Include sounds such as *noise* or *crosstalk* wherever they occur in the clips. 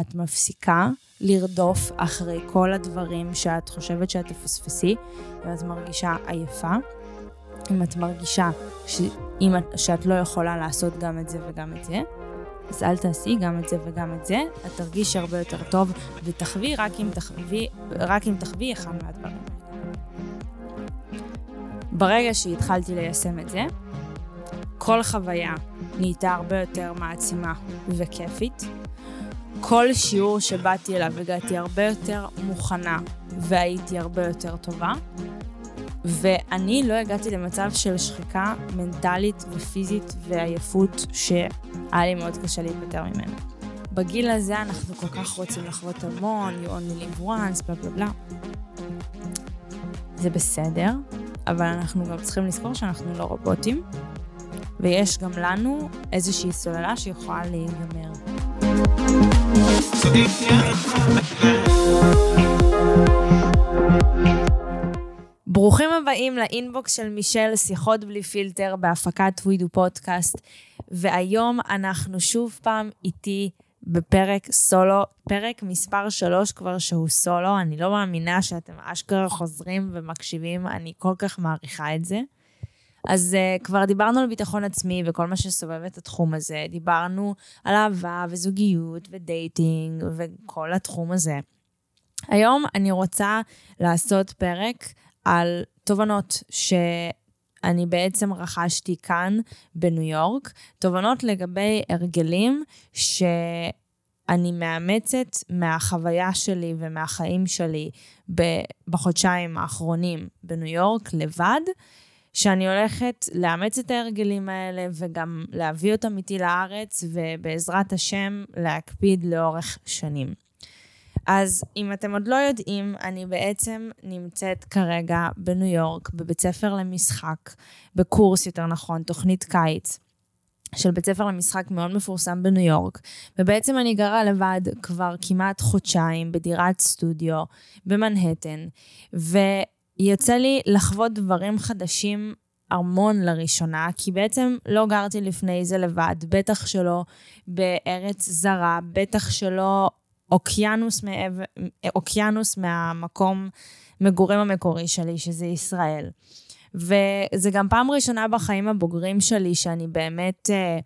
את מפסיקה לרדוף אחרי כל הדברים שאת חושבת שאת תפספסי, אם את מרגישה עייפה, אם את מרגישה ש... אם את... שאת לא יכולה לעשות גם את זה וגם את זה, אז אל תעשי גם את זה וגם את זה, את תרגישי הרבה יותר טוב, ותחווי רק אם תחווי, רק אם תחווי אחד מהדברים. ברגע שהתחלתי ליישם את זה, כל חוויה נהייתה הרבה יותר מעצימה וכיפית. כל שיעור שבאתי אליו הגעתי הרבה יותר מוכנה והייתי הרבה יותר טובה. ואני לא הגעתי למצב של שחיקה מנטלית ופיזית ועייפות שהיה לי מאוד קשה להיפטר ממנו. בגיל הזה אנחנו כל כך רוצים לחוות המון, you only live once, בלה בלה בלה. זה בסדר, אבל אנחנו גם צריכים לזכור שאנחנו לא רובוטים, ויש גם לנו איזושהי סוללה שיכולה להיגמר. ברוכים הבאים לאינבוקס של מישל, שיחות בלי פילטר, בהפקת טווידו פודקאסט. והיום אנחנו שוב פעם איתי בפרק סולו, פרק מספר 3 כבר שהוא סולו. אני לא מאמינה שאתם אשכרה חוזרים ומקשיבים, אני כל כך מעריכה את זה. אז uh, כבר דיברנו על ביטחון עצמי וכל מה שסובב את התחום הזה. דיברנו על אהבה וזוגיות ודייטינג וכל התחום הזה. היום אני רוצה לעשות פרק על תובנות שאני בעצם רכשתי כאן בניו יורק, תובנות לגבי הרגלים שאני מאמצת מהחוויה שלי ומהחיים שלי בחודשיים האחרונים בניו יורק לבד. שאני הולכת לאמץ את ההרגלים האלה וגם להביא אותם איתי לארץ, ובעזרת השם להקפיד לאורך שנים. אז אם אתם עוד לא יודעים, אני בעצם נמצאת כרגע בניו יורק, בבית ספר למשחק, בקורס יותר נכון, תוכנית קיץ. של בית ספר למשחק מאוד מפורסם בניו יורק, ובעצם אני גרה לבד כבר כמעט חודשיים בדירת סטודיו במנהטן, ויוצא לי לחוות דברים חדשים ארמון לראשונה, כי בעצם לא גרתי לפני זה לבד, בטח שלא בארץ זרה, בטח שלא אוקיינוס, מעבר, אוקיינוס מהמקום מגורים המקורי שלי, שזה ישראל. וזה גם פעם ראשונה בחיים הבוגרים שלי שאני באמת אה,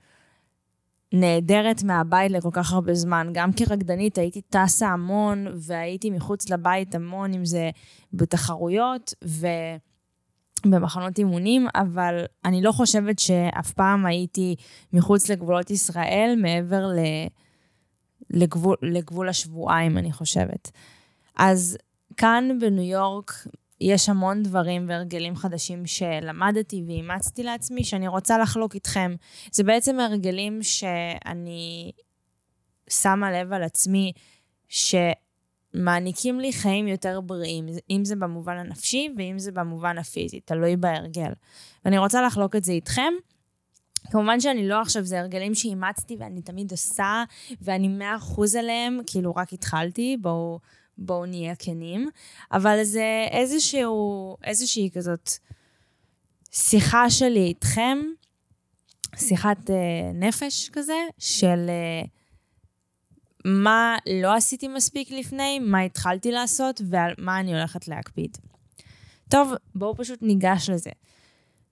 נעדרת מהבית לכל כך הרבה זמן. גם כרקדנית הייתי טסה המון, והייתי מחוץ לבית המון, אם זה בתחרויות ובמחנות אימונים, אבל אני לא חושבת שאף פעם הייתי מחוץ לגבולות ישראל, מעבר ל... לגבול, לגבול השבועיים, אני חושבת. אז כאן בניו יורק יש המון דברים והרגלים חדשים שלמדתי ואימצתי לעצמי, שאני רוצה לחלוק איתכם. זה בעצם הרגלים שאני שמה לב על עצמי, שמעניקים לי חיים יותר בריאים, אם זה במובן הנפשי ואם זה במובן הפיזי, תלוי בהרגל. ואני רוצה לחלוק את זה איתכם. כמובן שאני לא עכשיו, זה הרגלים שאימצתי ואני תמיד עושה, ואני מאה אחוז עליהם, כאילו רק התחלתי, בואו בוא נהיה כנים, אבל זה איזשהו, איזושהי כזאת שיחה שלי איתכם, שיחת אה, נפש כזה, של אה, מה לא עשיתי מספיק לפני, מה התחלתי לעשות ועל מה אני הולכת להקפיד. טוב, בואו פשוט ניגש לזה.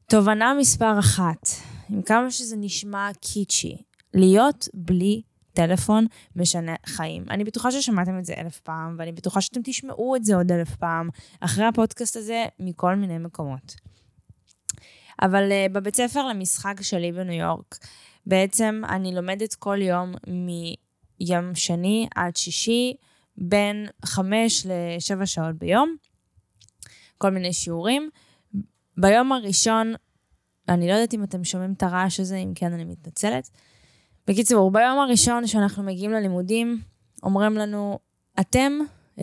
תובנה מספר אחת, עם כמה שזה נשמע קיצ'י, להיות בלי טלפון משנה חיים. אני בטוחה ששמעתם את זה אלף פעם, ואני בטוחה שאתם תשמעו את זה עוד אלף פעם, אחרי הפודקאסט הזה, מכל מיני מקומות. אבל uh, בבית ספר למשחק שלי בניו יורק, בעצם אני לומדת כל יום מיום שני עד שישי, בין חמש לשבע שעות ביום, כל מיני שיעורים. ביום הראשון אני לא יודעת אם אתם שומעים את הרעש הזה, אם כן, אני מתנצלת. בקיצור, ביום הראשון שאנחנו מגיעים ללימודים, אומרים לנו, אתם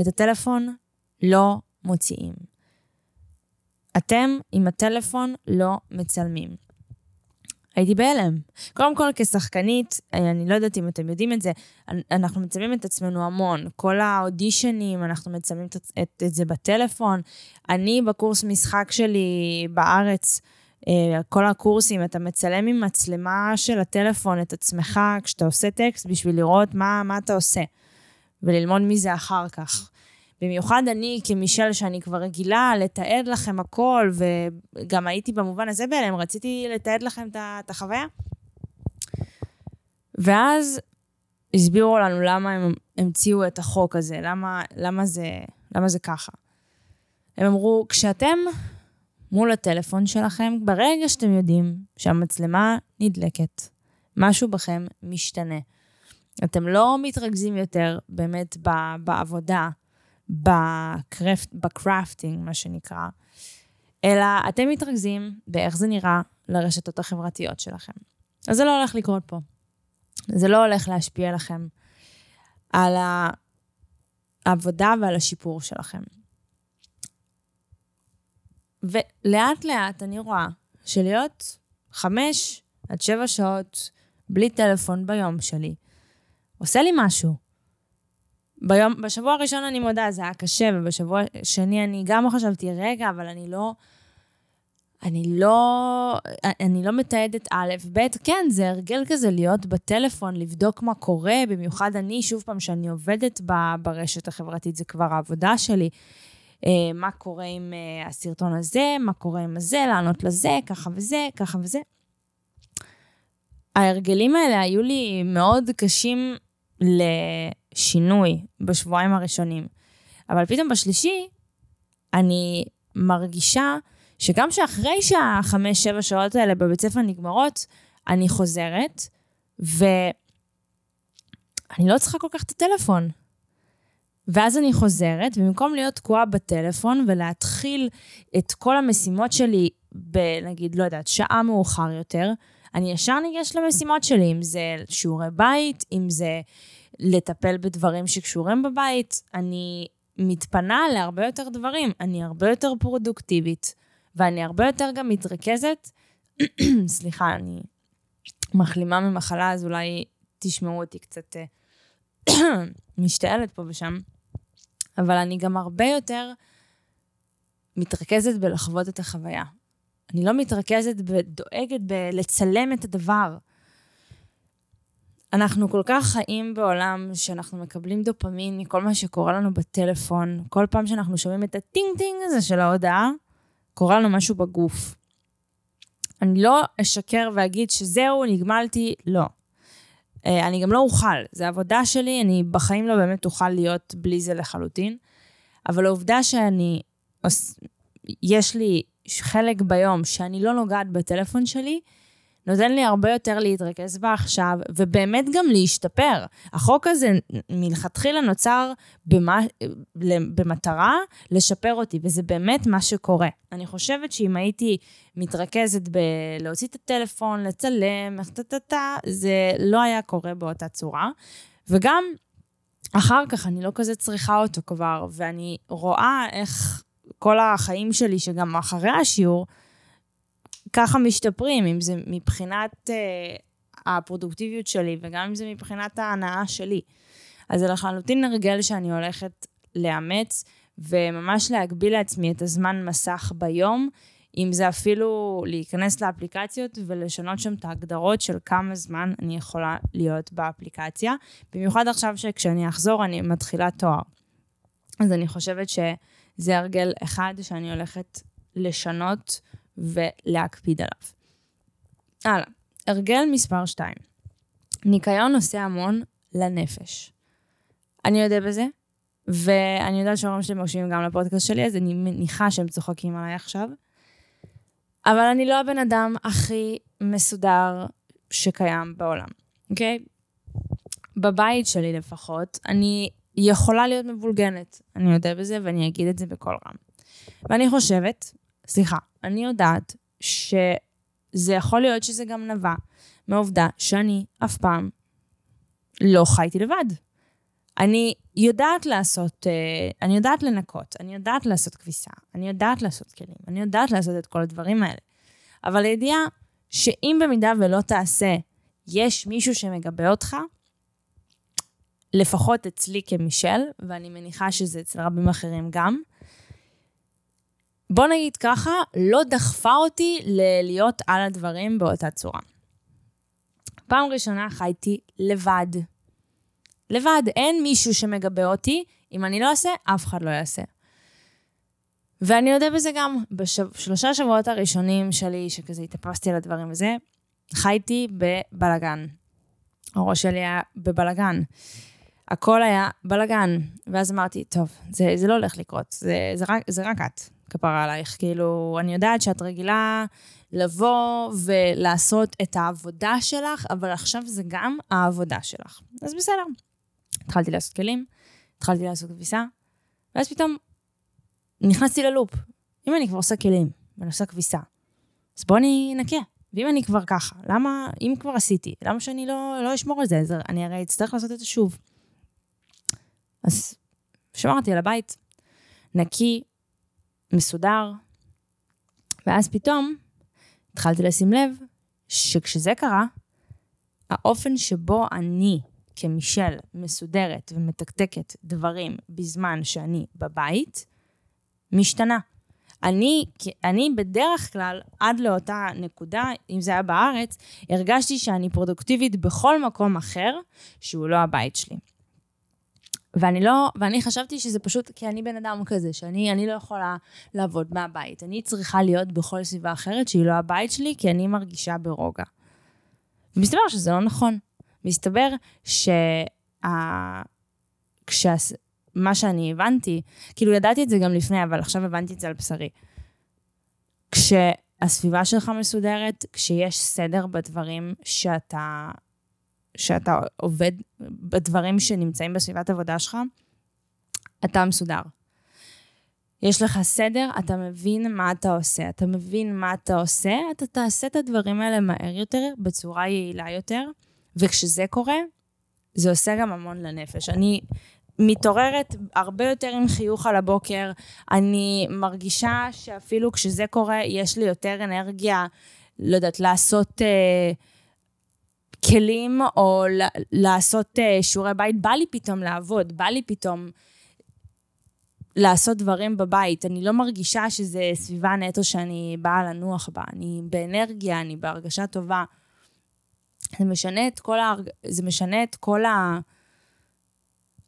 את הטלפון לא מוציאים. אתם עם הטלפון לא מצלמים. הייתי בהלם. קודם כל, כשחקנית, אני לא יודעת אם אתם יודעים את זה, אנחנו מצלמים את עצמנו המון. כל האודישנים, אנחנו מצלמים את, את, את זה בטלפון. אני, בקורס משחק שלי בארץ, כל הקורסים, אתה מצלם עם מצלמה של הטלפון את עצמך כשאתה עושה טקסט בשביל לראות מה, מה אתה עושה. וללמוד מזה אחר כך. במיוחד אני כמישל, שאני כבר רגילה לתעד לכם הכל, וגם הייתי במובן הזה בהלם, רציתי לתעד לכם את החוויה. ואז הסבירו לנו למה הם המציאו את החוק הזה, למה, למה, זה, למה זה ככה. הם אמרו, כשאתם מול הטלפון שלכם, ברגע שאתם יודעים שהמצלמה נדלקת, משהו בכם משתנה. אתם לא מתרכזים יותר באמת בעבודה, בקרפט, בקרפטינג, מה שנקרא, אלא אתם מתרכזים באיך זה נראה לרשתות החברתיות שלכם. אז זה לא הולך לקרות פה. זה לא הולך להשפיע לכם על העבודה ועל השיפור שלכם. ולאט לאט אני רואה שלהיות חמש עד שבע שעות בלי טלפון ביום שלי, עושה לי משהו. ביום, בשבוע הראשון אני מודה, זה היה קשה, ובשבוע השני אני גם חשבתי, רגע, אבל אני לא... אני לא, אני לא מתעדת א', ב', כן, זה הרגל כזה להיות בטלפון, לבדוק מה קורה, במיוחד אני, שוב פעם, שאני עובדת ברשת החברתית, זה כבר העבודה שלי. אה, מה קורה עם אה, הסרטון הזה, מה קורה עם הזה, לענות לזה, ככה וזה, ככה וזה. ההרגלים האלה היו לי מאוד קשים לשינוי בשבועיים הראשונים. אבל פתאום בשלישי, אני מרגישה שגם שאחרי שהחמש-שבע שעות האלה בבית ספר נגמרות, אני חוזרת, ואני לא צריכה כל כך את הטלפון. ואז אני חוזרת, ובמקום להיות תקועה בטלפון ולהתחיל את כל המשימות שלי בנגיד, לא יודעת, שעה מאוחר יותר, אני ישר ניגש למשימות שלי, אם זה שיעורי בית, אם זה לטפל בדברים שקשורים בבית, אני מתפנה להרבה יותר דברים, אני הרבה יותר פרודוקטיבית, ואני הרבה יותר גם מתרכזת. *clears throat* סליחה, אני מחלימה ממחלה, אז אולי תשמעו אותי קצת אה, משתעלת פה ושם, אבל אני גם הרבה יותר מתרכזת בלחוות את החוויה. אני לא מתרכזת, דואגת בלצלם את הדבר. אנחנו כל כך חיים בעולם שאנחנו מקבלים דופמין מכל מה שקורה לנו בטלפון. כל פעם שאנחנו שומעים את הטינג טינג הזה של ההודעה, קורה לנו משהו בגוף. אני לא אשקר ואגיד שזהו, נגמלתי, לא. אה, אני גם לא אוכל, זו עבודה שלי, אני בחיים לא באמת אוכל להיות בלי זה לחלוטין. אבל העובדה שאני, יש לי חלק ביום שאני לא נוגעת בטלפון שלי, נותן לי הרבה יותר להתרכז בה עכשיו, ובאמת גם להשתפר. החוק הזה מלכתחילה נוצר במה, במטרה לשפר אותי, וזה באמת מה שקורה. אני חושבת שאם הייתי מתרכזת בלהוציא את הטלפון, לצלם, זה לא היה קורה באותה צורה. וגם אחר כך אני לא כזה צריכה אותו כבר, ואני רואה איך כל החיים שלי, שגם אחרי השיעור, ככה משתפרים, אם זה מבחינת uh, הפרודוקטיביות שלי וגם אם זה מבחינת ההנאה שלי. אז זה לחלוטין הרגל שאני הולכת לאמץ, וממש להגביל לעצמי את הזמן מסך ביום, אם זה אפילו להיכנס לאפליקציות ולשנות שם את ההגדרות של כמה זמן אני יכולה להיות באפליקציה. במיוחד עכשיו שכשאני אחזור אני מתחילה תואר. אז אני חושבת שזה הרגל אחד שאני הולכת לשנות ולהקפיד עליו. הלאה, הרגל מספר 2. ניקיון עושה המון לנפש. אני יודע בזה, ואני יודעת שההורים שלי מקשיבים גם לפודקאסט שלי, אז אני מניחה שהם צוחקים עליי עכשיו. אבל אני לא הבן אדם הכי מסודר שקיים בעולם, אוקיי? בבית שלי לפחות, אני יכולה להיות מבולגנת. אני יודע בזה ואני אגיד את זה בקול רם. ואני חושבת, סליחה, אני יודעת שזה יכול להיות שזה גם נבע מהעובדה שאני אף פעם לא חייתי לבד. אני יודעת לעשות, אה, אני יודעת לנקות, אני יודעת לעשות כביסה, אני יודעת לעשות כלים, אני יודעת לעשות את כל הדברים האלה. אבל הידיעה שאם במידה ולא תעשה, יש מישהו שמגבה אותך, לפחות אצלי כמישל, ואני מניחה שזה אצל רבים אחרים גם, בוא נגיד ככה, לא דחפה אותי להיות על הדברים באותה צורה. פעם ראשונה חייתי לבד. לבד, אין מישהו שמגבה אותי. אם אני לא אעשה, אף אחד לא יעשה. ואני יודע בזה גם, בשלושה שבועות הראשונים שלי, שכזה התאפסתי על הדברים וזה, חייתי בבלגן. הראש שלי היה בבלגן. הכל היה בלגן. ואז אמרתי, טוב, זה, זה לא הולך לקרות, זה, זה, רק, זה רק את, כפרה עלייך. כאילו, אני יודעת שאת רגילה לבוא ולעשות את העבודה שלך, אבל עכשיו זה גם העבודה שלך. אז בסדר. התחלתי לעשות כלים, התחלתי לעשות כביסה, ואז פתאום נכנסתי ללופ. אם אני כבר עושה כלים ואני עושה כביסה, אז בוא אני נקה. ואם אני כבר ככה, למה, אם כבר עשיתי, למה שאני לא, לא אשמור על זה? אז אני הרי אצטרך לעשות את זה שוב. אז שמרתי על הבית, נקי, מסודר, ואז פתאום התחלתי לשים לב שכשזה קרה, האופן שבו אני כמישל מסודרת ומתקתקת דברים בזמן שאני בבית, משתנה. אני, אני בדרך כלל, עד לאותה נקודה, אם זה היה בארץ, הרגשתי שאני פרודוקטיבית בכל מקום אחר שהוא לא הבית שלי. ואני לא, ואני חשבתי שזה פשוט כי אני בן אדם כזה, שאני לא יכולה לעבוד מהבית. אני צריכה להיות בכל סביבה אחרת שהיא לא הבית שלי, כי אני מרגישה ברוגע. ומסתבר שזה לא נכון. מסתבר שה... כשה... מה שאני הבנתי, כאילו ידעתי את זה גם לפני, אבל עכשיו הבנתי את זה על בשרי. כשהסביבה שלך מסודרת, כשיש סדר בדברים שאתה, שאתה עובד, בדברים שנמצאים בסביבת עבודה שלך, אתה מסודר. יש לך סדר, אתה מבין מה אתה עושה. אתה מבין מה אתה עושה, אתה תעשה את הדברים האלה מהר יותר, בצורה יעילה יותר, וכשזה קורה, זה עושה גם המון לנפש. אני מתעוררת הרבה יותר עם חיוך על הבוקר. אני מרגישה שאפילו כשזה קורה, יש לי יותר אנרגיה, לא יודעת, לעשות אה, כלים או לעשות אה, שיעורי בית. בא לי פתאום לעבוד, בא לי פתאום לעשות דברים בבית. אני לא מרגישה שזה סביבה נטו שאני באה לנוח בה. אני באנרגיה, אני בהרגשה טובה. זה משנה את כל, ההרג... זה משנה את כל ה...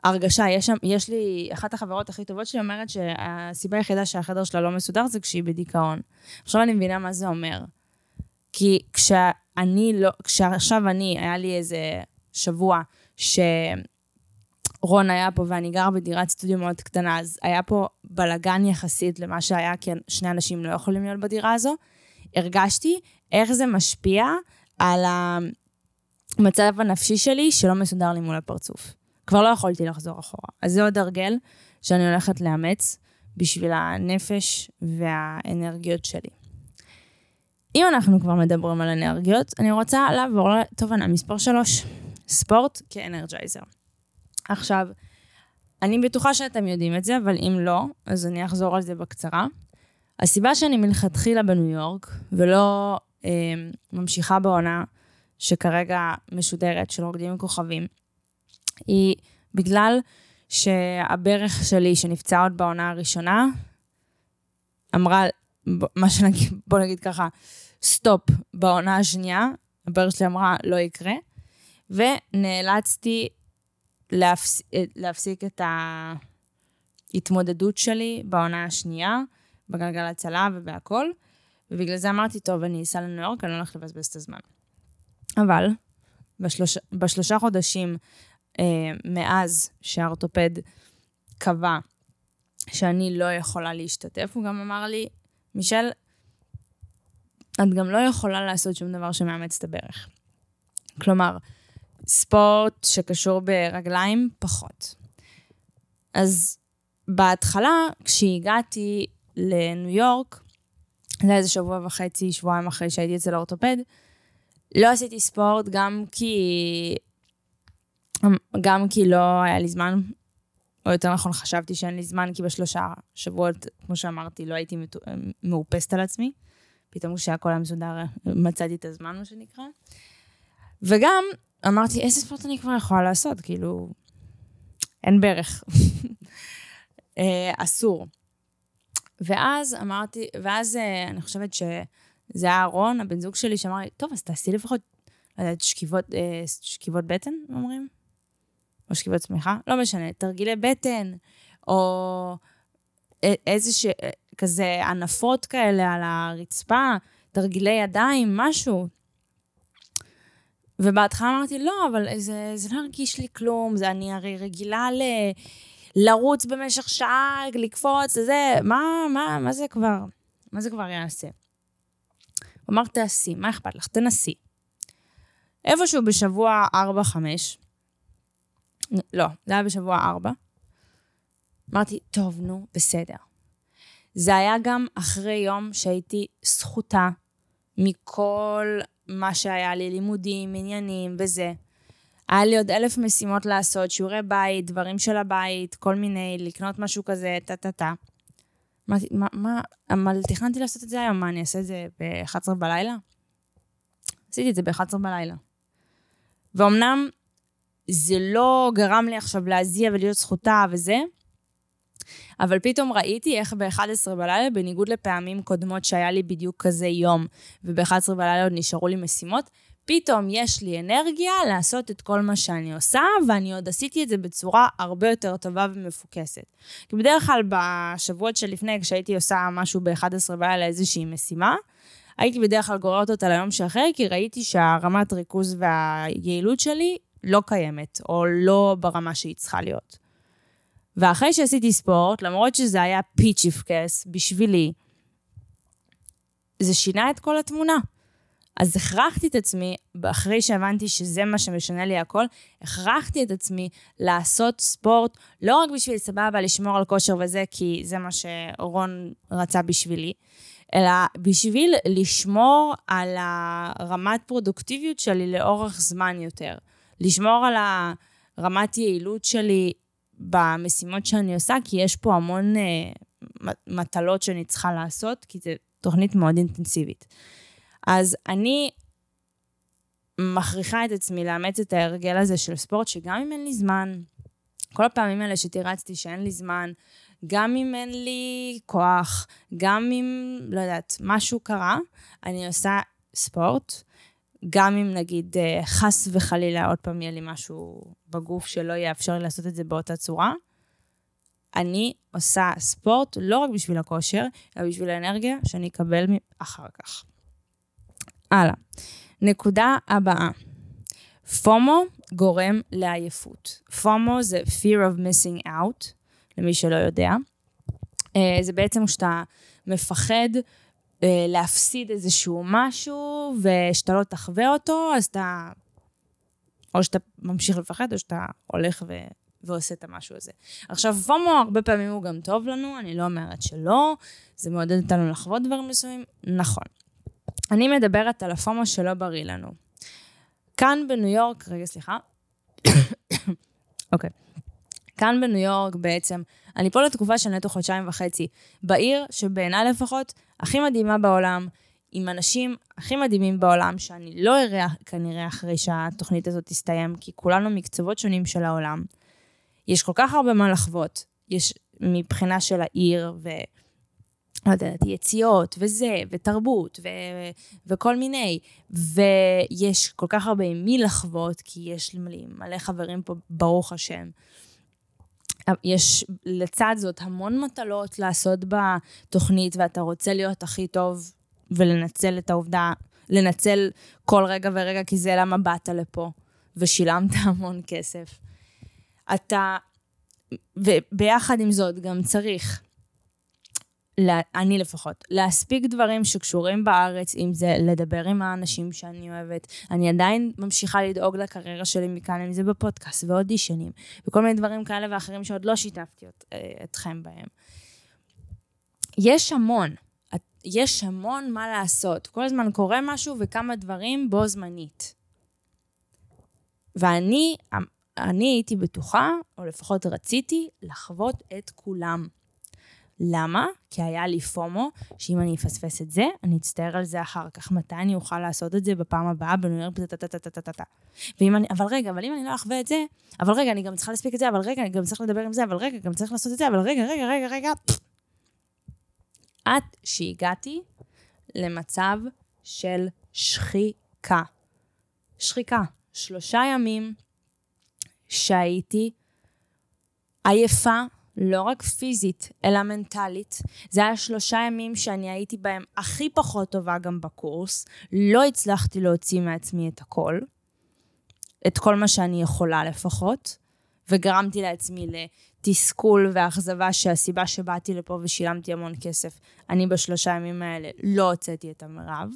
הרגשה, יש, שם, יש לי, אחת החברות הכי טובות שלי אומרת שהסיבה היחידה שהחדר שלה לא מסודר זה כשהיא בדיכאון. עכשיו אני מבינה מה זה אומר. כי כשאני לא, כשעכשיו אני, היה לי איזה שבוע שרון היה פה ואני גר בדירת סטודיו מאוד קטנה, אז היה פה בלגן יחסית למה שהיה, כי שני אנשים לא יכולים להיות בדירה הזו. הרגשתי איך זה משפיע על המצב הנפשי שלי שלא מסודר לי מול הפרצוף. כבר לא יכולתי לחזור אחורה. אז זה עוד הרגל שאני הולכת לאמץ בשביל הנפש והאנרגיות שלי. אם אנחנו כבר מדברים על אנרגיות, אני רוצה לעבור לתובנה מספר 3, ספורט כאנרג'ייזר. עכשיו, אני בטוחה שאתם יודעים את זה, אבל אם לא, אז אני אחזור על זה בקצרה. הסיבה שאני מלכתחילה בניו יורק, ולא אה, ממשיכה בעונה שכרגע משודרת של רוקדים עם כוכבים, היא בגלל שהברך שלי, שנפצעה עוד בעונה הראשונה, אמרה, מה שנגיד, בוא נגיד ככה, סטופ בעונה השנייה, הברך שלי אמרה, לא יקרה, ונאלצתי להפס... להפסיק את ההתמודדות שלי בעונה השנייה, בגלגל הצלה ובהכל, ובגלל זה אמרתי, טוב, אני אסע לניו יורק, אני לא הולכת לבזבז את הזמן. אבל בשלוש... בשלושה חודשים אה, מאז שהאורתופד קבע שאני לא יכולה להשתתף, הוא גם אמר לי, מישל, את גם לא יכולה לעשות שום דבר שמאמץ את הברך. כלומר, ספורט שקשור ברגליים, פחות. אז בהתחלה, כשהגעתי לניו יורק, זה היה איזה שבוע וחצי, שבועיים אחרי שהייתי אצל האורתופד, לא עשיתי ספורט גם כי גם כי לא היה לי זמן, או יותר נכון חשבתי שאין לי זמן, כי בשלושה שבועות, כמו שאמרתי, לא הייתי מאופסת על עצמי. פתאום כשהכל היה מסודר, מצאתי את הזמן, מה שנקרא. וגם אמרתי, איזה ספורט אני כבר יכולה לעשות? כאילו, אין ברך. אה, אסור. ואז אמרתי, ואז אה, אני חושבת שזה היה רון, הבן זוג שלי, שאמר לי, טוב, אז תעשי לפחות, לא שכיבות, אה, שכיבות בטן, אומרים? משכיבות צמיחה, לא משנה, תרגילי בטן, או איזה ש... כזה ענפות כאלה על הרצפה, תרגילי ידיים, משהו. ובהתחלה אמרתי, לא, אבל זה, זה לא הרגיש לי כלום, זה אני הרי רגילה ל... לרוץ במשך שעה, לקפוץ, זה, מה, מה, מה זה כבר, מה זה כבר יעשה? הוא אמר, תעשי, מה אכפת לך? תנסי. איפשהו בשבוע 4-5, לא, זה היה בשבוע 4, אמרתי, טוב, נו, בסדר. זה היה גם אחרי יום שהייתי זכותה מכל מה שהיה לי, לימודים, עניינים וזה. היה לי עוד אלף משימות לעשות, שיעורי בית, דברים של הבית, כל מיני, לקנות משהו כזה, טה-טה-טה. אמרתי, מה, מה, אבל תכננתי לעשות את זה היום, מה, אני אעשה את זה ב-11 בלילה? עשיתי את זה ב-11 בלילה. ואומנם זה לא גרם לי עכשיו להזיע ולהיות זכותה וזה, אבל פתאום ראיתי איך ב-11 בלילה, בניגוד לפעמים קודמות שהיה לי בדיוק כזה יום, וב-11 בלילה עוד נשארו לי משימות, פתאום יש לי אנרגיה לעשות את כל מה שאני עושה, ואני עוד עשיתי את זה בצורה הרבה יותר טובה ומפוקסת. כי בדרך כלל בשבועות שלפני, כשהייתי עושה משהו ב-11 בלילה, איזושהי משימה, הייתי בדרך כלל גוררת אותה ליום שאחרי, כי ראיתי שהרמת ריכוז והיעילות שלי לא קיימת, או לא ברמה שהיא צריכה להיות. ואחרי שעשיתי ספורט, למרות שזה היה פיצ'יפקס בשבילי, זה שינה את כל התמונה. אז הכרחתי את עצמי, אחרי שהבנתי שזה מה שמשנה לי הכל, הכרחתי את עצמי לעשות ספורט, לא רק בשביל סבבה לשמור על כושר וזה, כי זה מה שרון רצה בשבילי, אלא בשביל לשמור על הרמת פרודוקטיביות שלי לאורך זמן יותר. לשמור על הרמת יעילות שלי במשימות שאני עושה, כי יש פה המון uh, מטלות שאני צריכה לעשות, כי זו תוכנית מאוד אינטנסיבית. אז אני מכריחה את עצמי לאמץ את ההרגל הזה של ספורט, שגם אם אין לי זמן, כל הפעמים האלה שתירצתי שאין לי זמן, גם אם אין לי כוח, גם אם, לא יודעת, משהו קרה, אני עושה ספורט. גם אם נגיד אה, חס וחלילה עוד פעם יהיה לי משהו בגוף שלא יאפשר לי לעשות את זה באותה צורה, אני עושה ספורט לא רק בשביל הכושר, אלא בשביל האנרגיה שאני אקבל אחר כך. הלאה. נקודה הבאה. פומו גורם לעייפות. פומו זה fear of missing out, למי שלא יודע. אה, זה בעצם כשאתה מפחד להפסיד איזשהו משהו, ושאתה לא תחווה אותו, אז אתה... או שאתה ממשיך לפחד, או שאתה הולך ו... ועושה את המשהו הזה. עכשיו, פומו הרבה פעמים הוא גם טוב לנו, אני לא אומרת שלא, זה מעודד אותנו לחוות דברים מסוימים, נכון. אני מדברת על הפומו שלא בריא לנו. כאן בניו יורק, רגע, סליחה. *coughs* אוקיי. כאן בניו יורק בעצם, אני פה לתקופה של נטו חודשיים וחצי, בעיר שבעיניי לפחות הכי מדהימה בעולם, עם אנשים הכי מדהימים בעולם, שאני לא אראה כנראה אחרי שהתוכנית הזאת תסתיים, כי כולנו מקצוות שונים של העולם. יש כל כך הרבה מה לחוות. יש מבחינה של העיר, ו... לא יודעת, יציאות, וזה, ותרבות, ו... וכל מיני. ויש כל כך הרבה עם מי לחוות, כי יש לי מלא חברים פה, ברוך השם. יש לצד זאת המון מטלות לעשות בתוכנית, ואתה רוצה להיות הכי טוב ולנצל את העובדה, לנצל כל רגע ורגע, כי זה למה באת לפה, ושילמת *laughs* המון כסף. אתה, וביחד עם זאת גם צריך אני לפחות, להספיק דברים שקשורים בארץ, אם זה לדבר עם האנשים שאני אוהבת. אני עדיין ממשיכה לדאוג לקריירה שלי מכאן, אם זה בפודקאסט ואודישנים, וכל מיני דברים כאלה ואחרים שעוד לא שיתפתי את, אה, אתכם בהם. יש המון, יש המון מה לעשות. כל הזמן קורה משהו וכמה דברים בו זמנית. ואני אני הייתי בטוחה, או לפחות רציתי, לחוות את כולם. למה? כי היה לי פומו, שאם אני אפספס את זה, אני אצטער על זה אחר כך. מתי אני אוכל לעשות את זה בפעם הבאה בניו יורק, אבל רגע, אבל אם אני לא אחווה את זה, אבל רגע, אני גם צריכה להספיק את זה, אבל רגע, אני גם צריך לדבר עם זה, אבל רגע, גם צריך לעשות את זה, אבל רגע, רגע, רגע, רגע. עד שהגעתי למצב של שחיקה. שחיקה. שלושה ימים שהייתי עייפה, לא רק פיזית, אלא מנטלית. זה היה שלושה ימים שאני הייתי בהם הכי פחות טובה גם בקורס. לא הצלחתי להוציא מעצמי את הכל, את כל מה שאני יכולה לפחות, וגרמתי לעצמי לתסכול ואכזבה שהסיבה שבאתי לפה ושילמתי המון כסף, אני בשלושה ימים האלה לא הוצאתי את המרב.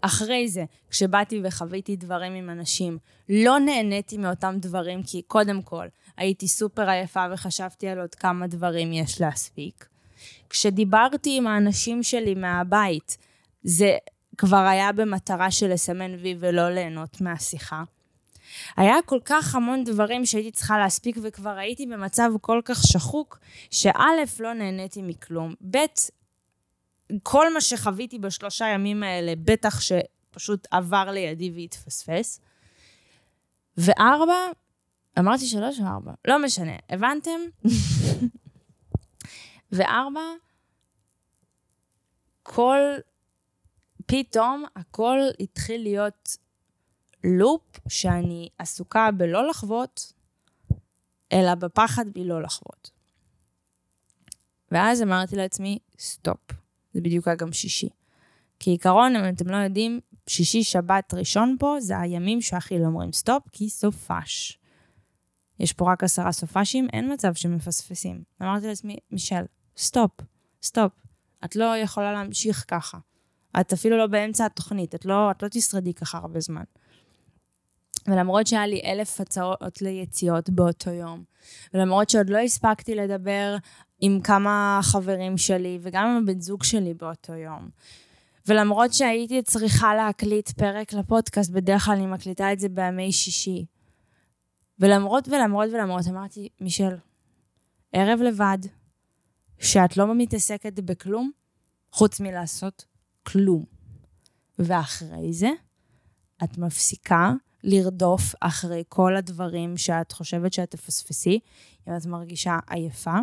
אחרי זה, כשבאתי וחוויתי דברים עם אנשים, לא נהניתי מאותם דברים, כי קודם כל, הייתי סופר עייפה וחשבתי על עוד כמה דברים יש להספיק. כשדיברתי עם האנשים שלי מהבית, זה כבר היה במטרה של לסמן וי ולא ליהנות מהשיחה. היה כל כך המון דברים שהייתי צריכה להספיק, וכבר הייתי במצב כל כך שחוק, שא', לא נהניתי מכלום, ב', כל מה שחוויתי בשלושה ימים האלה, בטח שפשוט עבר לידי והתפספס. וארבע, אמרתי שלוש או ארבע? לא משנה, הבנתם? *laughs* וארבע, כל, פתאום הכל התחיל להיות לופ שאני עסוקה בלא לחוות, אלא בפחד מלא לחוות. ואז אמרתי לעצמי, stop. זה בדיוק היה גם שישי. כעיקרון, אם אתם לא יודעים, שישי, שבת, ראשון פה, זה הימים שהכי לא אומרים stop, כי סופש. יש פה רק עשרה סופשים, אין מצב שמפספסים. אמרתי לעצמי, מישל, stop, stop. את לא יכולה להמשיך ככה. את אפילו לא באמצע התוכנית, את לא, את לא תשרדי ככה הרבה זמן. ולמרות שהיה לי אלף הצעות ליציאות באותו יום, ולמרות שעוד לא הספקתי לדבר עם כמה חברים שלי וגם עם הבן זוג שלי באותו יום, ולמרות שהייתי צריכה להקליט פרק לפודקאסט, בדרך כלל אני מקליטה את זה בימי שישי. ולמרות ולמרות ולמרות, אמרתי, מישל, ערב לבד, שאת לא מתעסקת בכלום, חוץ מלעשות כלום. ואחרי זה, את מפסיקה לרדוף אחרי כל הדברים שאת חושבת שאת תפספסי, אם את מרגישה עייפה,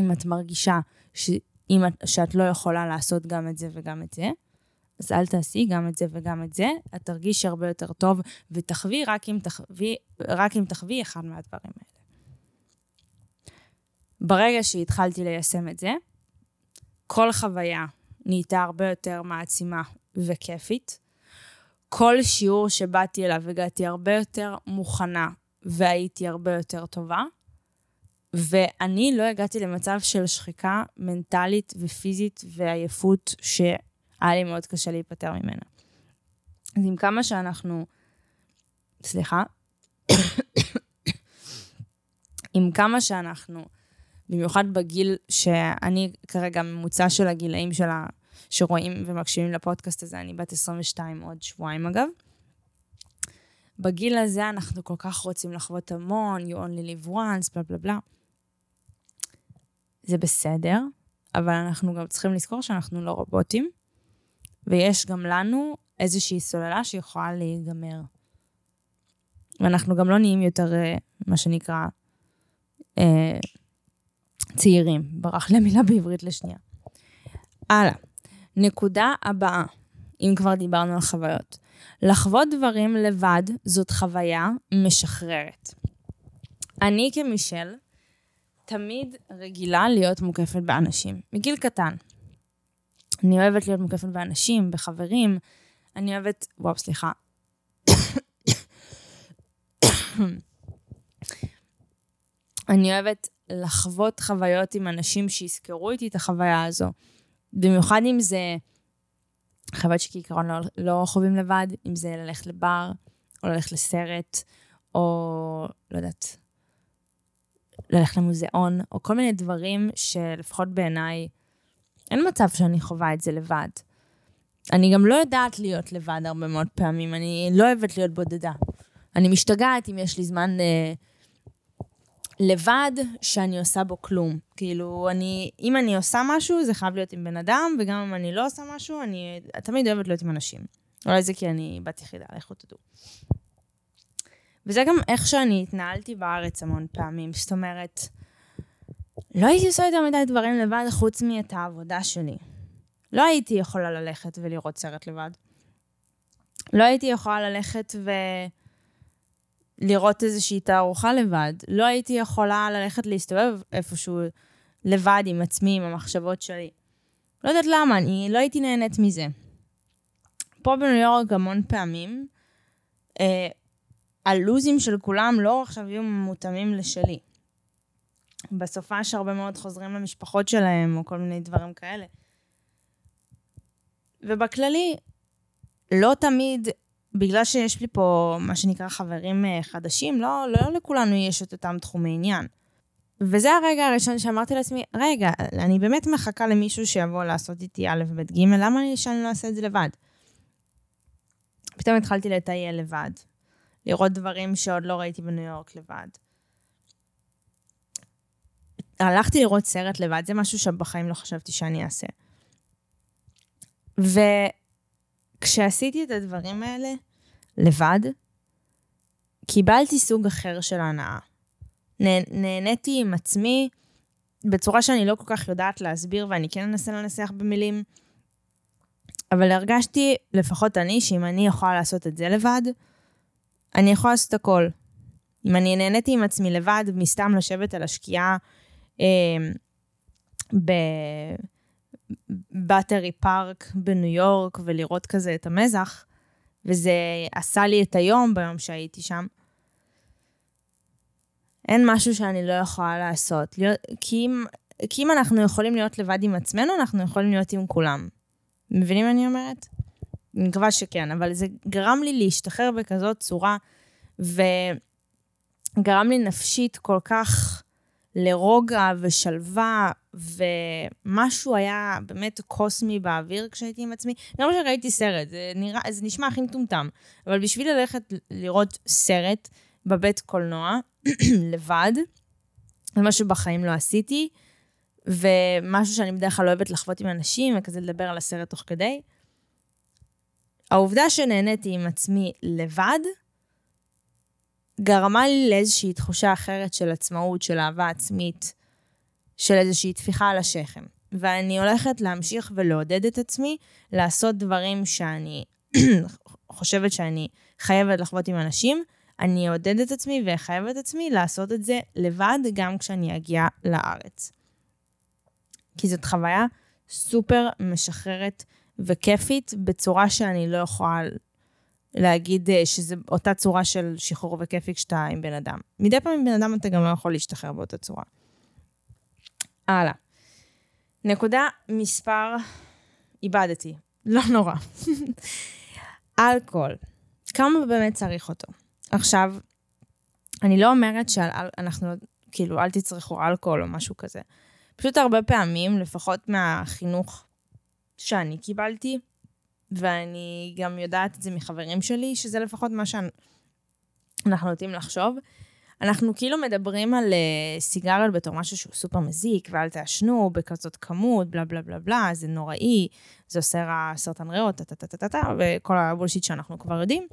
אם את מרגישה ש... אם את, שאת לא יכולה לעשות גם את זה וגם את זה, אז אל תעשי גם את זה וגם את זה, את תרגישי הרבה יותר טוב, ותחווי רק אם תחווי, רק אם תחווי אחד מהדברים האלה. ברגע שהתחלתי ליישם את זה, כל חוויה נהייתה הרבה יותר מעצימה וכיפית. כל שיעור שבאתי אליו הגעתי הרבה יותר מוכנה והייתי הרבה יותר טובה. ואני לא הגעתי למצב של שחיקה מנטלית ופיזית ועייפות שהיה לי מאוד קשה להיפטר ממנה. אז עם כמה שאנחנו... סליחה. עם כמה שאנחנו, במיוחד בגיל שאני כרגע ממוצע של הגילאים של ה... שרואים ומקשיבים לפודקאסט הזה, אני בת 22 עוד שבועיים אגב. בגיל הזה אנחנו כל כך רוצים לחוות המון, you only live once, בלה בלה בלה. זה בסדר, אבל אנחנו גם צריכים לזכור שאנחנו לא רובוטים, ויש גם לנו איזושהי סוללה שיכולה להיגמר. ואנחנו גם לא נהיים יותר, אה, מה שנקרא, אה, צעירים. ברח לי מילה בעברית לשנייה. הלאה. נקודה הבאה, אם כבר דיברנו על חוויות. לחוות דברים לבד זאת חוויה משחררת. אני כמישל תמיד רגילה להיות מוקפת באנשים, מגיל קטן. אני אוהבת להיות מוקפת באנשים, בחברים, אני אוהבת... וואו, סליחה. אני אוהבת לחוות חוויות עם אנשים שיזכרו איתי את החוויה הזו. במיוחד אם זה חוויות שכעיקרון לא, לא חווים לבד, אם זה ללכת לבר, או ללכת לסרט, או לא יודעת, ללכת למוזיאון, או כל מיני דברים שלפחות בעיניי, אין מצב שאני חווה את זה לבד. אני גם לא יודעת להיות לבד הרבה מאוד פעמים, אני לא אוהבת להיות בודדה. אני משתגעת אם יש לי זמן אה, לבד שאני עושה בו כלום. כאילו, אני, אם אני עושה משהו, זה חייב להיות עם בן אדם, וגם אם אני לא עושה משהו, אני תמיד אוהבת להיות עם אנשים. אולי זה כי אני בת יחידה, לכו תדעו. וזה גם איך שאני התנהלתי בארץ המון פעמים. זאת אומרת, לא הייתי עושה יותר מדי דברים לבד חוץ מאת העבודה שלי. לא הייתי יכולה ללכת ולראות סרט לבד. לא הייתי יכולה ללכת ו... לראות איזושהי תערוכה לבד. לא הייתי יכולה ללכת להסתובב איפשהו לבד עם עצמי, עם המחשבות שלי. לא יודעת למה, אני לא הייתי נהנית מזה. פה בניו יורק המון פעמים, אה, הלוזים של כולם לא עכשיו יהיו מותאמים לשלי. בסופה שהרבה מאוד חוזרים למשפחות שלהם, או כל מיני דברים כאלה. ובכללי, לא תמיד, בגלל שיש לי פה מה שנקרא חברים אה, חדשים, לא, לא לכולנו יש את אותם תחומי עניין. וזה הרגע הראשון שאמרתי לעצמי, רגע, אני באמת מחכה למישהו שיבוא לעשות איתי א', ב', ג', למה אני שאני לא אעשה את זה לבד? פתאום התחלתי לטייל לבד, לראות דברים שעוד לא ראיתי בניו יורק לבד. הלכתי לראות סרט לבד, זה משהו שבחיים לא חשבתי שאני אעשה. וכשעשיתי את הדברים האלה לבד, קיבלתי סוג אחר של הנאה. נהניתי עם עצמי בצורה שאני לא כל כך יודעת להסביר, ואני כן אנסה לנסח במילים, אבל הרגשתי, לפחות אני, שאם אני יכולה לעשות את זה לבד, אני יכולה לעשות הכל. אם אני נהניתי עם עצמי לבד, מסתם לשבת על השקיעה בבטרי פארק בניו יורק ולראות כזה את המזח, וזה עשה לי את היום ביום שהייתי שם. אין משהו שאני לא יכולה לעשות. להיות, כי, אם, כי אם אנחנו יכולים להיות לבד עם עצמנו, אנחנו יכולים להיות עם כולם. מבינים מה אני אומרת? אני מקווה שכן, אבל זה גרם לי להשתחרר בכזאת צורה, וגרם לי נפשית כל כך לרוגע ושלווה, ומשהו היה באמת קוסמי באוויר כשהייתי עם עצמי. גם כשראיתי סרט, זה, נראה, זה נשמע הכי מטומטם, אבל בשביל ללכת לראות סרט בבית קולנוע, *clears throat* לבד, זה משהו שבחיים לא עשיתי, ומשהו שאני בדרך כלל אוהבת לחוות עם אנשים, וכזה לדבר על הסרט תוך כדי. העובדה שנהניתי עם עצמי לבד, גרמה לי לאיזושהי תחושה אחרת של עצמאות, של אהבה עצמית, של איזושהי טפיחה על השכם. ואני הולכת להמשיך ולעודד את עצמי לעשות דברים שאני *coughs* חושבת שאני חייבת לחוות עם אנשים, אני אעודד את עצמי ואחייב את עצמי לעשות את זה לבד גם כשאני אגיע לארץ. כי זאת חוויה סופר משחררת וכיפית בצורה שאני לא יכולה להגיד אה, שזה אותה צורה של שחרור וכיפי כשאתה עם בן אדם. מדי פעם עם בן אדם אתה גם לא יכול להשתחרר באותה צורה. הלאה. נקודה מספר, איבדתי, לא נורא. *laughs* אלכוהול, כמה באמת צריך אותו? עכשיו, אני לא אומרת שאנחנו, כאילו, אל תצרכו אלכוהול או משהו כזה. פשוט הרבה פעמים, לפחות מהחינוך שאני קיבלתי, ואני גם יודעת את זה מחברים שלי, שזה לפחות מה שאנחנו נוטים לחשוב. אנחנו כאילו מדברים על uh, סיגריות בתור משהו שהוא סופר מזיק, ואל תעשנו בכזאת כמות, בלה בלה בלה בלה, זה נוראי, זה עושה סרטן ריאות, טה-טה-טה-טה, וכל הבולשיט שאנחנו כבר יודעים.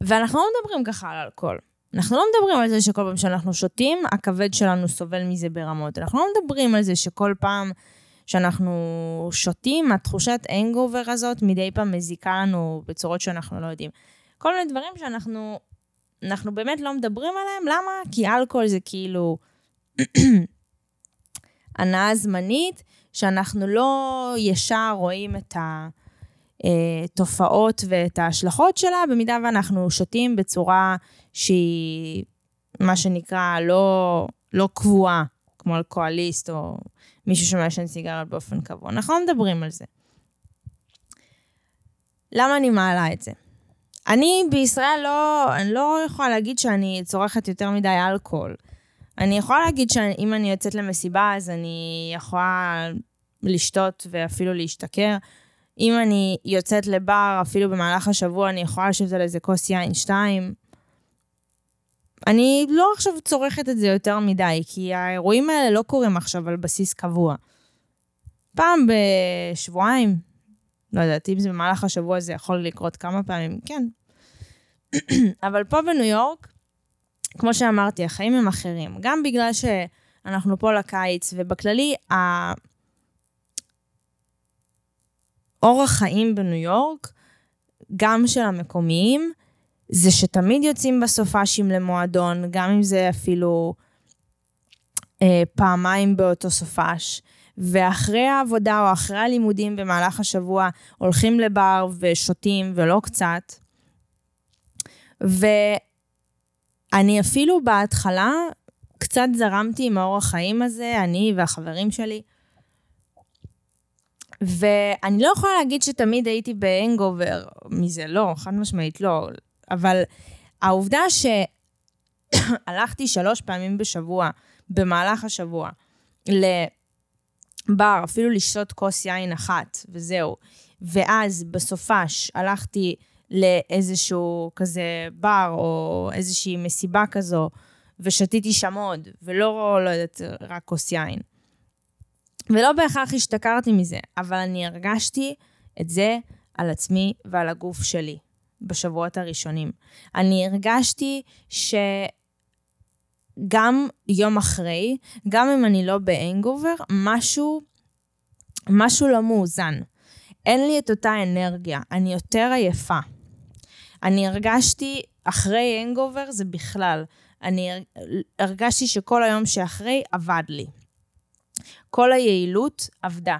ואנחנו לא מדברים ככה על אלכוהול. אנחנו לא מדברים על זה שכל פעם שאנחנו שותים, הכבד שלנו סובל מזה ברמות. אנחנו לא מדברים על זה שכל פעם שאנחנו שותים, התחושת אנגובר הזאת מדי פעם מזיקה לנו בצורות שאנחנו לא יודעים. כל מיני דברים שאנחנו אנחנו באמת לא מדברים עליהם, למה? כי אלכוהול זה כאילו *clears throat* הנאה זמנית, שאנחנו לא ישר רואים את. התופעות ואת ההשלכות שלה, במידה ואנחנו שותים בצורה שהיא, מה שנקרא, לא, לא קבועה, כמו אלכוהוליסט או מישהו שמעשן סיגריות באופן קבוע. אנחנו לא מדברים על זה. למה אני מעלה את זה? אני בישראל לא, אני לא יכולה להגיד שאני צורכת יותר מדי אלכוהול. אני יכולה להגיד שאם אני יוצאת למסיבה, אז אני יכולה לשתות ואפילו להשתכר. אם אני יוצאת לבר, אפילו במהלך השבוע, אני יכולה לשבת על איזה כוס יין שתיים. אני לא עכשיו צורכת את זה יותר מדי, כי האירועים האלה לא קורים עכשיו על בסיס קבוע. פעם בשבועיים, לא יודעת, אם זה במהלך השבוע זה יכול לקרות כמה פעמים, כן. *clears throat* אבל פה בניו יורק, כמו שאמרתי, החיים הם אחרים. גם בגלל שאנחנו פה לקיץ, ובכללי, אורח חיים בניו יורק, גם של המקומיים, זה שתמיד יוצאים בסופאשים למועדון, גם אם זה אפילו אה, פעמיים באותו סופאש. ואחרי העבודה או אחרי הלימודים במהלך השבוע הולכים לבר ושותים ולא קצת. ואני אפילו בהתחלה קצת זרמתי עם האורח חיים הזה, אני והחברים שלי. ואני לא יכולה להגיד שתמיד הייתי בהנגובר מזה, לא, חד משמעית לא. אבל העובדה שהלכתי שלוש פעמים בשבוע, במהלך השבוע, לבר, אפילו לשתות כוס יין אחת, וזהו. ואז בסופש הלכתי לאיזשהו כזה בר, או איזושהי מסיבה כזו, ושתיתי שם עוד, ולא, לא יודעת, רק כוס יין. ולא בהכרח השתכרתי מזה, אבל אני הרגשתי את זה על עצמי ועל הגוף שלי בשבועות הראשונים. אני הרגשתי שגם יום אחרי, גם אם אני לא באנגובר, משהו, משהו לא מאוזן. אין לי את אותה אנרגיה, אני יותר עייפה. אני הרגשתי, אחרי הנגובר זה בכלל, אני הרגשתי שכל היום שאחרי עבד לי. כל היעילות עבדה.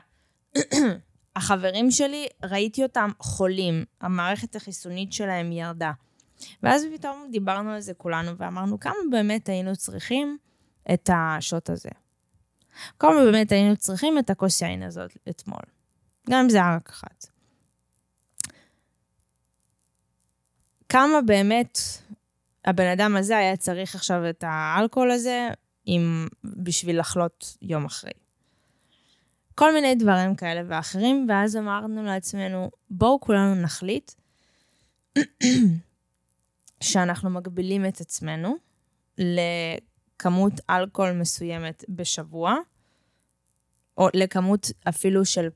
החברים שלי, ראיתי אותם חולים, המערכת החיסונית שלהם ירדה. ואז פתאום דיברנו על זה כולנו ואמרנו כמה באמת היינו צריכים את השוט הזה. כמה באמת היינו צריכים את הכוס יין הזאת אתמול. גם אם זה היה רק אחת. כמה באמת הבן אדם הזה היה צריך עכשיו את האלכוהול הזה עם, בשביל לחלות יום אחרי. כל מיני דברים כאלה ואחרים, ואז אמרנו לעצמנו, בואו כולנו נחליט שאנחנו מגבילים את עצמנו לכמות אלכוהול מסוימת בשבוע, או לכמות אפילו של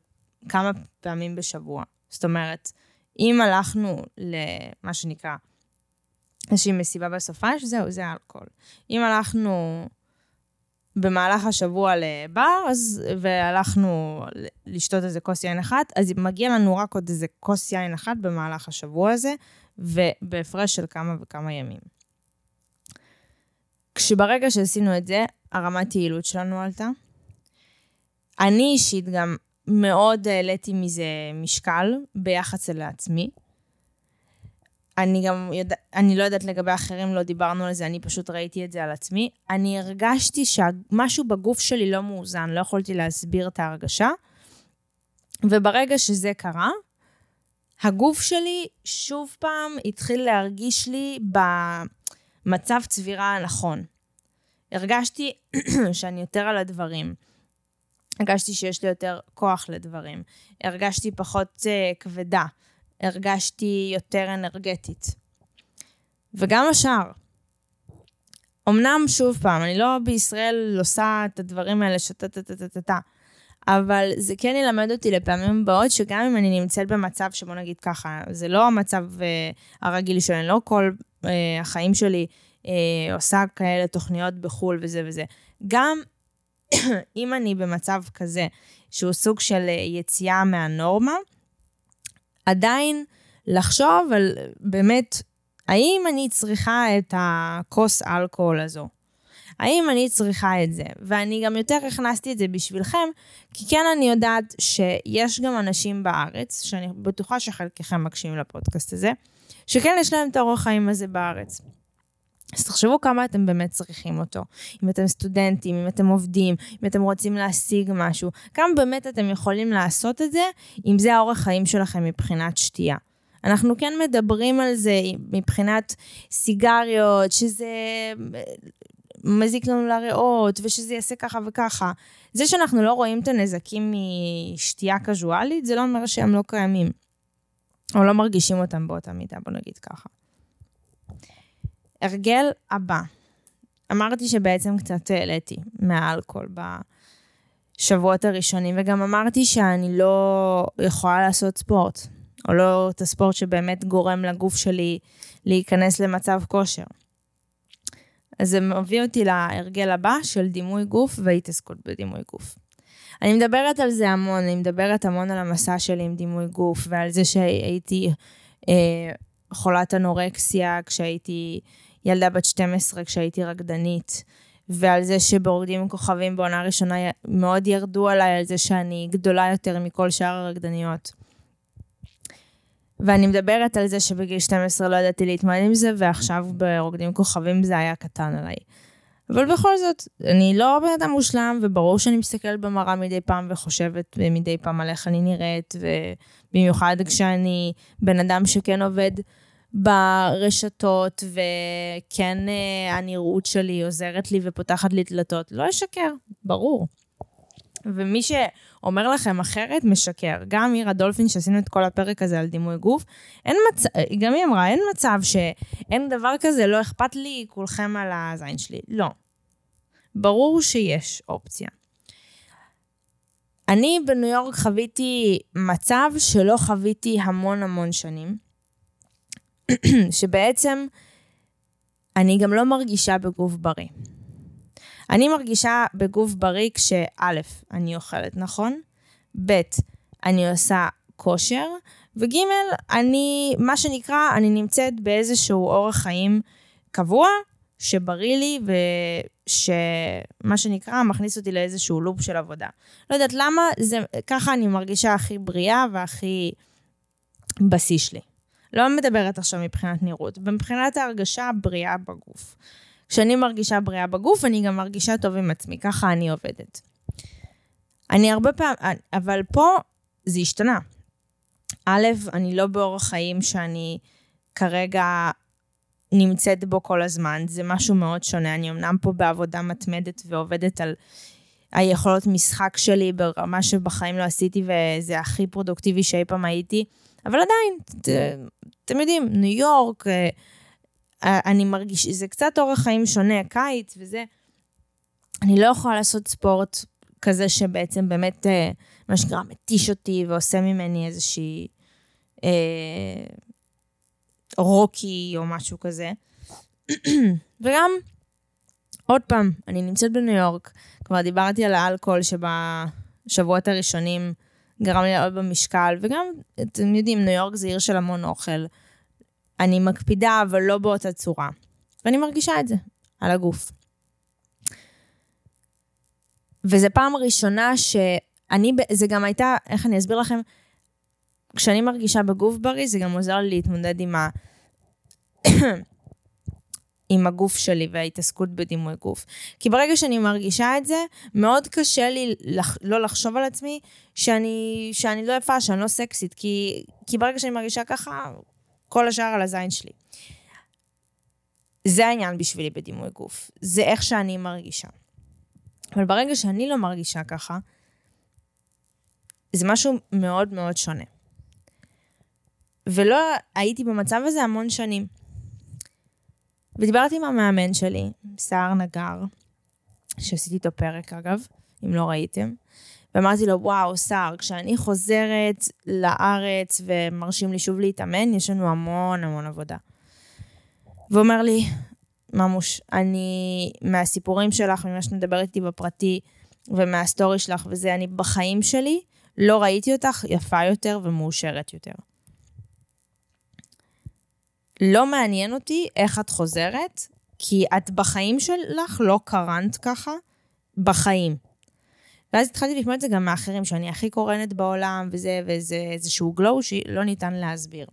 כמה פעמים בשבוע. זאת אומרת, אם הלכנו למה שנקרא איזושהי מסיבה בסופש, זהו, זה אלכוהול. אם הלכנו במהלך השבוע לבר, אז, והלכנו לשתות איזה כוס יין אחת, אז מגיע לנו רק עוד איזה כוס יין אחת במהלך השבוע הזה, ובהפרש של כמה וכמה ימים. כשברגע שעשינו את זה, הרמת יעילות שלנו עלתה. אני אישית גם מאוד העליתי מזה משקל ביחס אל עצמי. אני גם יודע, אני לא יודעת לגבי אחרים, לא דיברנו על זה, אני פשוט ראיתי את זה על עצמי. אני הרגשתי שמשהו בגוף שלי לא מאוזן, לא יכולתי להסביר את ההרגשה. וברגע שזה קרה, הגוף שלי שוב פעם התחיל להרגיש לי במצב צבירה הנכון. הרגשתי *clears throat* שאני יותר על הדברים. הרגשתי שיש לי יותר כוח לדברים. הרגשתי פחות uh, כבדה. הרגשתי יותר אנרגטית. וגם השאר. אמנם, שוב פעם, אני לא בישראל עושה את הדברים האלה שטה-טה-טה-טה, אבל זה כן ילמד אותי לפעמים הבאות, שגם אם אני נמצאת במצב שבוא נגיד ככה, זה לא המצב uh, הרגיל שלי, לא כל uh, החיים שלי uh, עושה כאלה תוכניות בחו"ל וזה וזה. גם *clears throat* אם אני במצב כזה, שהוא סוג של יציאה מהנורמה, עדיין לחשוב על באמת, האם אני צריכה את הכוס אלכוהול הזו? האם אני צריכה את זה? ואני גם יותר הכנסתי את זה בשבילכם, כי כן אני יודעת שיש גם אנשים בארץ, שאני בטוחה שחלקכם מקשיבים לפודקאסט הזה, שכן יש להם את האורח חיים הזה בארץ. אז תחשבו כמה אתם באמת צריכים אותו. אם אתם סטודנטים, אם אתם עובדים, אם אתם רוצים להשיג משהו, כמה באמת אתם יכולים לעשות את זה, אם זה האורח חיים שלכם מבחינת שתייה. אנחנו כן מדברים על זה מבחינת סיגריות, שזה מזיק לנו לריאות, ושזה יעשה ככה וככה. זה שאנחנו לא רואים את הנזקים משתייה קזואלית, זה לא אומר שהם לא קיימים. או לא מרגישים אותם באותה מידה, בוא נגיד ככה. הרגל הבא. אמרתי שבעצם קצת העליתי מהאלכוהול בשבועות הראשונים, וגם אמרתי שאני לא יכולה לעשות ספורט, או לא את הספורט שבאמת גורם לגוף שלי להיכנס למצב כושר. אז זה מביא אותי להרגל הבא של דימוי גוף והתעסקות בדימוי גוף. אני מדברת על זה המון, אני מדברת המון על המסע שלי עם דימוי גוף, ועל זה שהייתי אה, חולת אנורקסיה כשהייתי ילדה בת 12, כשהייתי רקדנית, ועל זה שברוקדים עם כוכבים בעונה הראשונה מאוד ירדו עליי על זה שאני גדולה יותר מכל שאר הרקדניות. ואני מדברת על זה שבגיל 12 לא ידעתי להתמודד עם זה, ועכשיו ברוקדים כוכבים זה היה קטן עליי. אבל בכל זאת, אני לא בן אדם מושלם, וברור שאני מסתכלת במראה מדי פעם וחושבת מדי פעם על איך אני נראית, ובמיוחד כשאני בן אדם שכן עובד ברשתות, וכן אה, הנראות שלי עוזרת לי ופותחת לי דלתות. לא אשקר, ברור. ומי שאומר לכם אחרת, משקר. גם מירה דולפין, שעשינו את כל הפרק הזה על דימוי גוף, אין מצב, גם היא אמרה, אין מצב שאין דבר כזה, לא אכפת לי, כולכם על הזין שלי. לא. ברור שיש אופציה. אני בניו יורק חוויתי מצב שלא חוויתי המון המון שנים, *clears throat* שבעצם אני גם לא מרגישה בגוף בריא. אני מרגישה בגוף בריא כשא', אני אוכלת נכון, ב', אני עושה כושר, וג', אני, מה שנקרא, אני נמצאת באיזשהו אורח חיים קבוע, שבריא לי ושמה שנקרא מכניס אותי לאיזשהו לופ של עבודה. לא יודעת למה, זה, ככה אני מרגישה הכי בריאה והכי בשיא שלי. לא מדברת עכשיו מבחינת נראות, מבחינת ההרגשה הבריאה בגוף. כשאני מרגישה בריאה בגוף, אני גם מרגישה טוב עם עצמי, ככה אני עובדת. אני הרבה פעמים, אבל פה זה השתנה. א', אני לא באורח חיים שאני כרגע נמצאת בו כל הזמן, זה משהו מאוד שונה. אני אמנם פה בעבודה מתמדת ועובדת על היכולות משחק שלי ברמה שבחיים לא עשיתי, וזה הכי פרודוקטיבי שאי פעם הייתי, אבל עדיין, אתם יודעים, ניו יורק, אה, אני מרגיש, זה קצת אורח חיים שונה, קיץ וזה. אני לא יכולה לעשות ספורט כזה שבעצם באמת, אה, מה שנקרא, מתיש אותי ועושה ממני איזושהי אה, רוקי או משהו כזה. וגם, עוד פעם, אני נמצאת בניו יורק, כבר דיברתי על האלכוהול שבשבועות הראשונים גרם לי לעלות במשקל, וגם, אתם יודעים, ניו יורק זה עיר של המון אוכל. אני מקפידה, אבל לא באותה צורה. ואני מרגישה את זה על הגוף. וזו פעם ראשונה שאני, זה גם הייתה, איך אני אסביר לכם? כשאני מרגישה בגוף בריא, זה גם עוזר לי להתמודד עם, ה... עם הגוף שלי וההתעסקות בדימוי גוף. כי ברגע שאני מרגישה את זה, מאוד קשה לי לח... לא לחשוב על עצמי שאני, שאני לא יפה, שאני לא סקסית. כי, כי ברגע שאני מרגישה ככה, כל השאר על הזין שלי. זה העניין בשבילי בדימוי גוף. זה איך שאני מרגישה. אבל ברגע שאני לא מרגישה ככה, זה משהו מאוד מאוד שונה. ולא הייתי במצב הזה המון שנים. ודיברתי עם המאמן שלי, סער נגר, שעשיתי איתו פרק אגב, אם לא ראיתם, ואמרתי לו, וואו, סער, כשאני חוזרת לארץ ומרשים לי שוב להתאמן, יש לנו המון המון עבודה. והוא אומר לי, ממוש, אני, מהסיפורים שלך, ממה שאת מדברת איתי בפרטי, ומהסטורי שלך וזה, אני בחיים שלי לא ראיתי אותך יפה יותר ומאושרת יותר. לא מעניין אותי איך את חוזרת, כי את בחיים שלך לא קרנת ככה, בחיים. ואז התחלתי לשמוע את זה גם מאחרים, שאני הכי קורנת בעולם, וזה, וזה איזשהו גלואו שלא ניתן להסביר.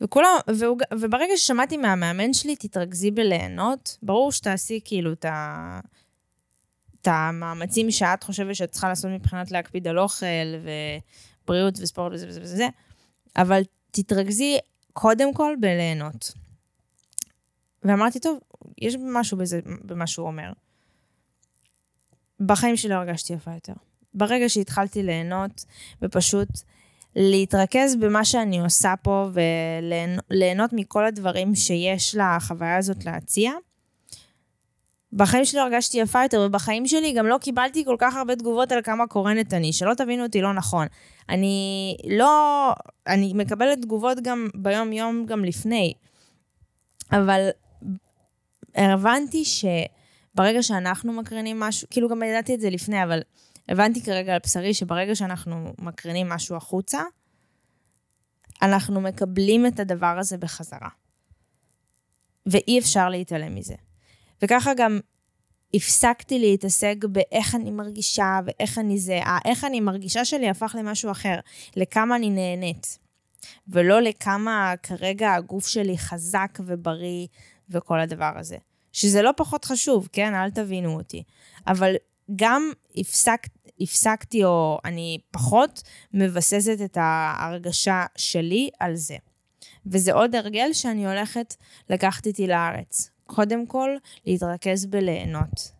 וכולם, והוא, וברגע ששמעתי מהמאמן שלי, תתרכזי בליהנות, ברור שתעשי כאילו את ה... את המאמצים שאת חושבת שאת צריכה לעשות מבחינת להקפיד על אוכל ובריאות וספורט וזה וזה וזה, אבל תתרכזי קודם כל בליהנות. ואמרתי, טוב, יש משהו בזה, במה שהוא אומר. בחיים שלי לא הרגשתי יפה יותר. ברגע שהתחלתי ליהנות, ופשוט להתרכז במה שאני עושה פה, וליהנות מכל הדברים שיש לחוויה הזאת להציע, בחיים שלי הרגשתי יפה יותר, ובחיים שלי גם לא קיבלתי כל כך הרבה תגובות על כמה קורנת אני, שלא תבינו אותי לא נכון. אני לא... אני מקבלת תגובות גם ביום-יום, גם לפני. אבל הבנתי שברגע שאנחנו מקרינים משהו, כאילו גם ידעתי את זה לפני, אבל הבנתי כרגע על בשרי שברגע שאנחנו מקרינים משהו החוצה, אנחנו מקבלים את הדבר הזה בחזרה. ואי אפשר להתעלם מזה. וככה גם הפסקתי להתעסק באיך אני מרגישה ואיך אני זה. האיך אני מרגישה שלי הפך למשהו אחר, לכמה אני נהנית. ולא לכמה כרגע הגוף שלי חזק ובריא וכל הדבר הזה. שזה לא פחות חשוב, כן? אל תבינו אותי. אבל גם הפסק, הפסקתי, או אני פחות מבססת את ההרגשה שלי על זה. וזה עוד הרגל שאני הולכת לקחת איתי לארץ. קודם כל, להתרכז בליהנות.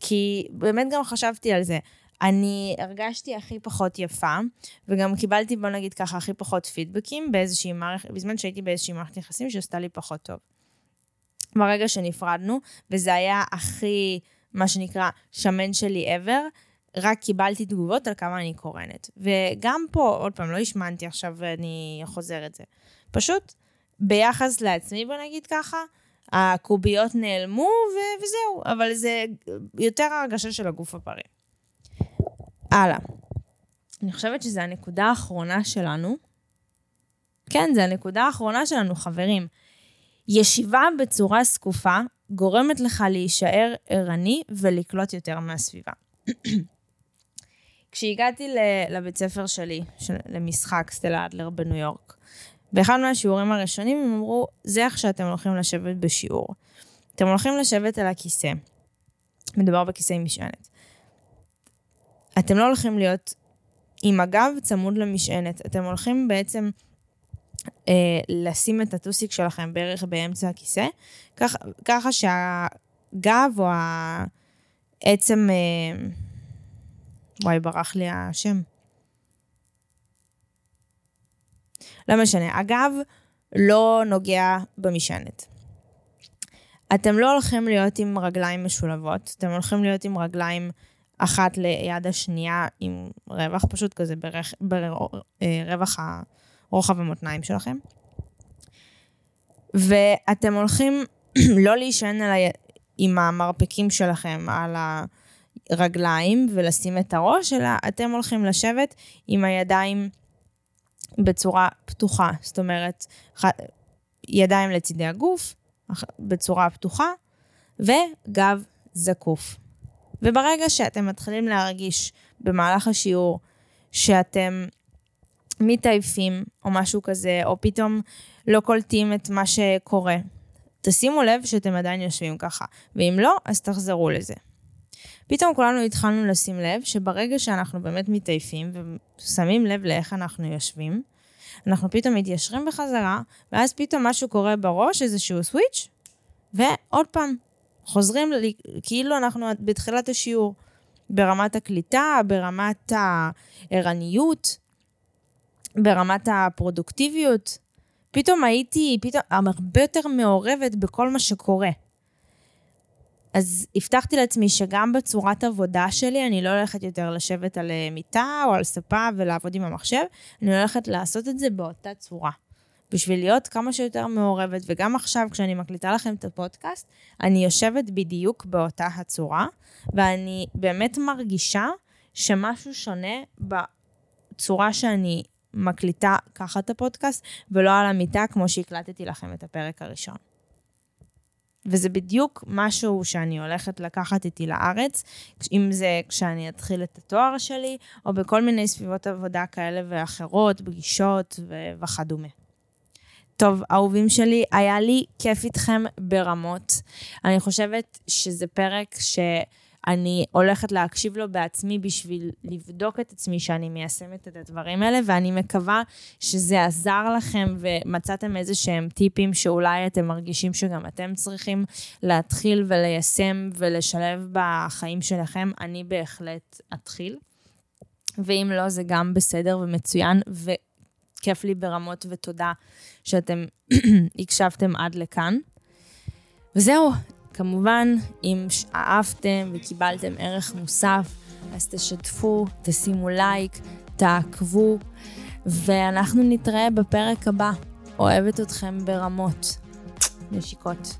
כי באמת גם חשבתי על זה. אני הרגשתי הכי פחות יפה, וגם קיבלתי, בוא נגיד ככה, הכי פחות פידבקים באיזושהי מערכת, בזמן שהייתי באיזושהי מערכת יחסים שעשתה לי פחות טוב. ברגע שנפרדנו, וזה היה הכי, מה שנקרא, שמן שלי ever, רק קיבלתי תגובות על כמה אני קורנת. וגם פה, עוד פעם, לא השמנתי עכשיו ואני חוזר את זה. פשוט ביחס לעצמי, בוא נגיד ככה, הקוביות נעלמו ו- וזהו, אבל זה יותר הרגשה של הגוף הבריא. הלאה. אני חושבת שזו הנקודה האחרונה שלנו. כן, זו הנקודה האחרונה שלנו, חברים. ישיבה בצורה זקופה גורמת לך להישאר ערני ולקלוט יותר מהסביבה. *clears throat* כשהגעתי לבית ספר שלי, של, למשחק סטלה אדלר בניו יורק, באחד מהשיעורים הראשונים הם אמרו, זה איך שאתם הולכים לשבת בשיעור. אתם הולכים לשבת על הכיסא. מדובר בכיסא עם משענת. אתם לא הולכים להיות עם הגב צמוד למשענת, אתם הולכים בעצם אה, לשים את הטוסיק שלכם בערך באמצע הכיסא, כך, ככה שהגב או העצם... אה, וואי, ברח לי השם. לא משנה, הגב לא נוגע במשענת. אתם לא הולכים להיות עם רגליים משולבות, אתם הולכים להיות עם רגליים אחת ליד השנייה עם רווח, פשוט כזה ברווח, ברווח רוחב המותניים שלכם. ואתם הולכים *clears throat* לא להישען על ה... עם המרפקים שלכם על הרגליים ולשים את הראש, אלא אתם הולכים לשבת עם הידיים בצורה פתוחה. זאת אומרת, ידיים לצידי הגוף, בצורה פתוחה, וגב זקוף. וברגע שאתם מתחילים להרגיש במהלך השיעור שאתם מתעייפים או משהו כזה, או פתאום לא קולטים את מה שקורה. תשימו לב שאתם עדיין יושבים ככה, ואם לא, אז תחזרו לזה. פתאום כולנו התחלנו לשים לב שברגע שאנחנו באמת מתעייפים ושמים לב לאיך אנחנו יושבים, אנחנו פתאום מתיישרים בחזרה, ואז פתאום משהו קורה בראש, איזשהו סוויץ', ועוד פעם, חוזרים כאילו אנחנו בתחילת השיעור, ברמת הקליטה, ברמת הערניות, ברמת הפרודוקטיביות. פתאום הייתי, פתאום, הרבה יותר מעורבת בכל מה שקורה. אז הבטחתי לעצמי שגם בצורת עבודה שלי, אני לא הולכת יותר לשבת על אה, מיטה או על ספה ולעבוד עם המחשב, אני הולכת לעשות את זה באותה צורה. בשביל להיות כמה שיותר מעורבת, וגם עכשיו, כשאני מקליטה לכם את הפודקאסט, אני יושבת בדיוק באותה הצורה, ואני באמת מרגישה שמשהו שונה בצורה שאני מקליטה ככה את הפודקאסט, ולא על המיטה כמו שהקלטתי לכם את הפרק הראשון. וזה בדיוק משהו שאני הולכת לקחת איתי לארץ, אם זה כשאני אתחיל את התואר שלי, או בכל מיני סביבות עבודה כאלה ואחרות, פגישות ו- וכדומה. טוב, אהובים שלי, היה לי כיף איתכם ברמות. אני חושבת שזה פרק שאני הולכת להקשיב לו בעצמי בשביל לבדוק את עצמי שאני מיישמת את הדברים האלה, ואני מקווה שזה עזר לכם ומצאתם איזה שהם טיפים שאולי אתם מרגישים שגם אתם צריכים להתחיל וליישם ולשלב בחיים שלכם. אני בהחלט אתחיל. ואם לא, זה גם בסדר ומצוין, ו... כיף לי ברמות ותודה שאתם *clears throat* הקשבתם עד לכאן. וזהו, כמובן, אם אהבתם וקיבלתם ערך מוסף, אז תשתפו, תשימו לייק, תעקבו, ואנחנו נתראה בפרק הבא. אוהבת אתכם ברמות. נשיקות.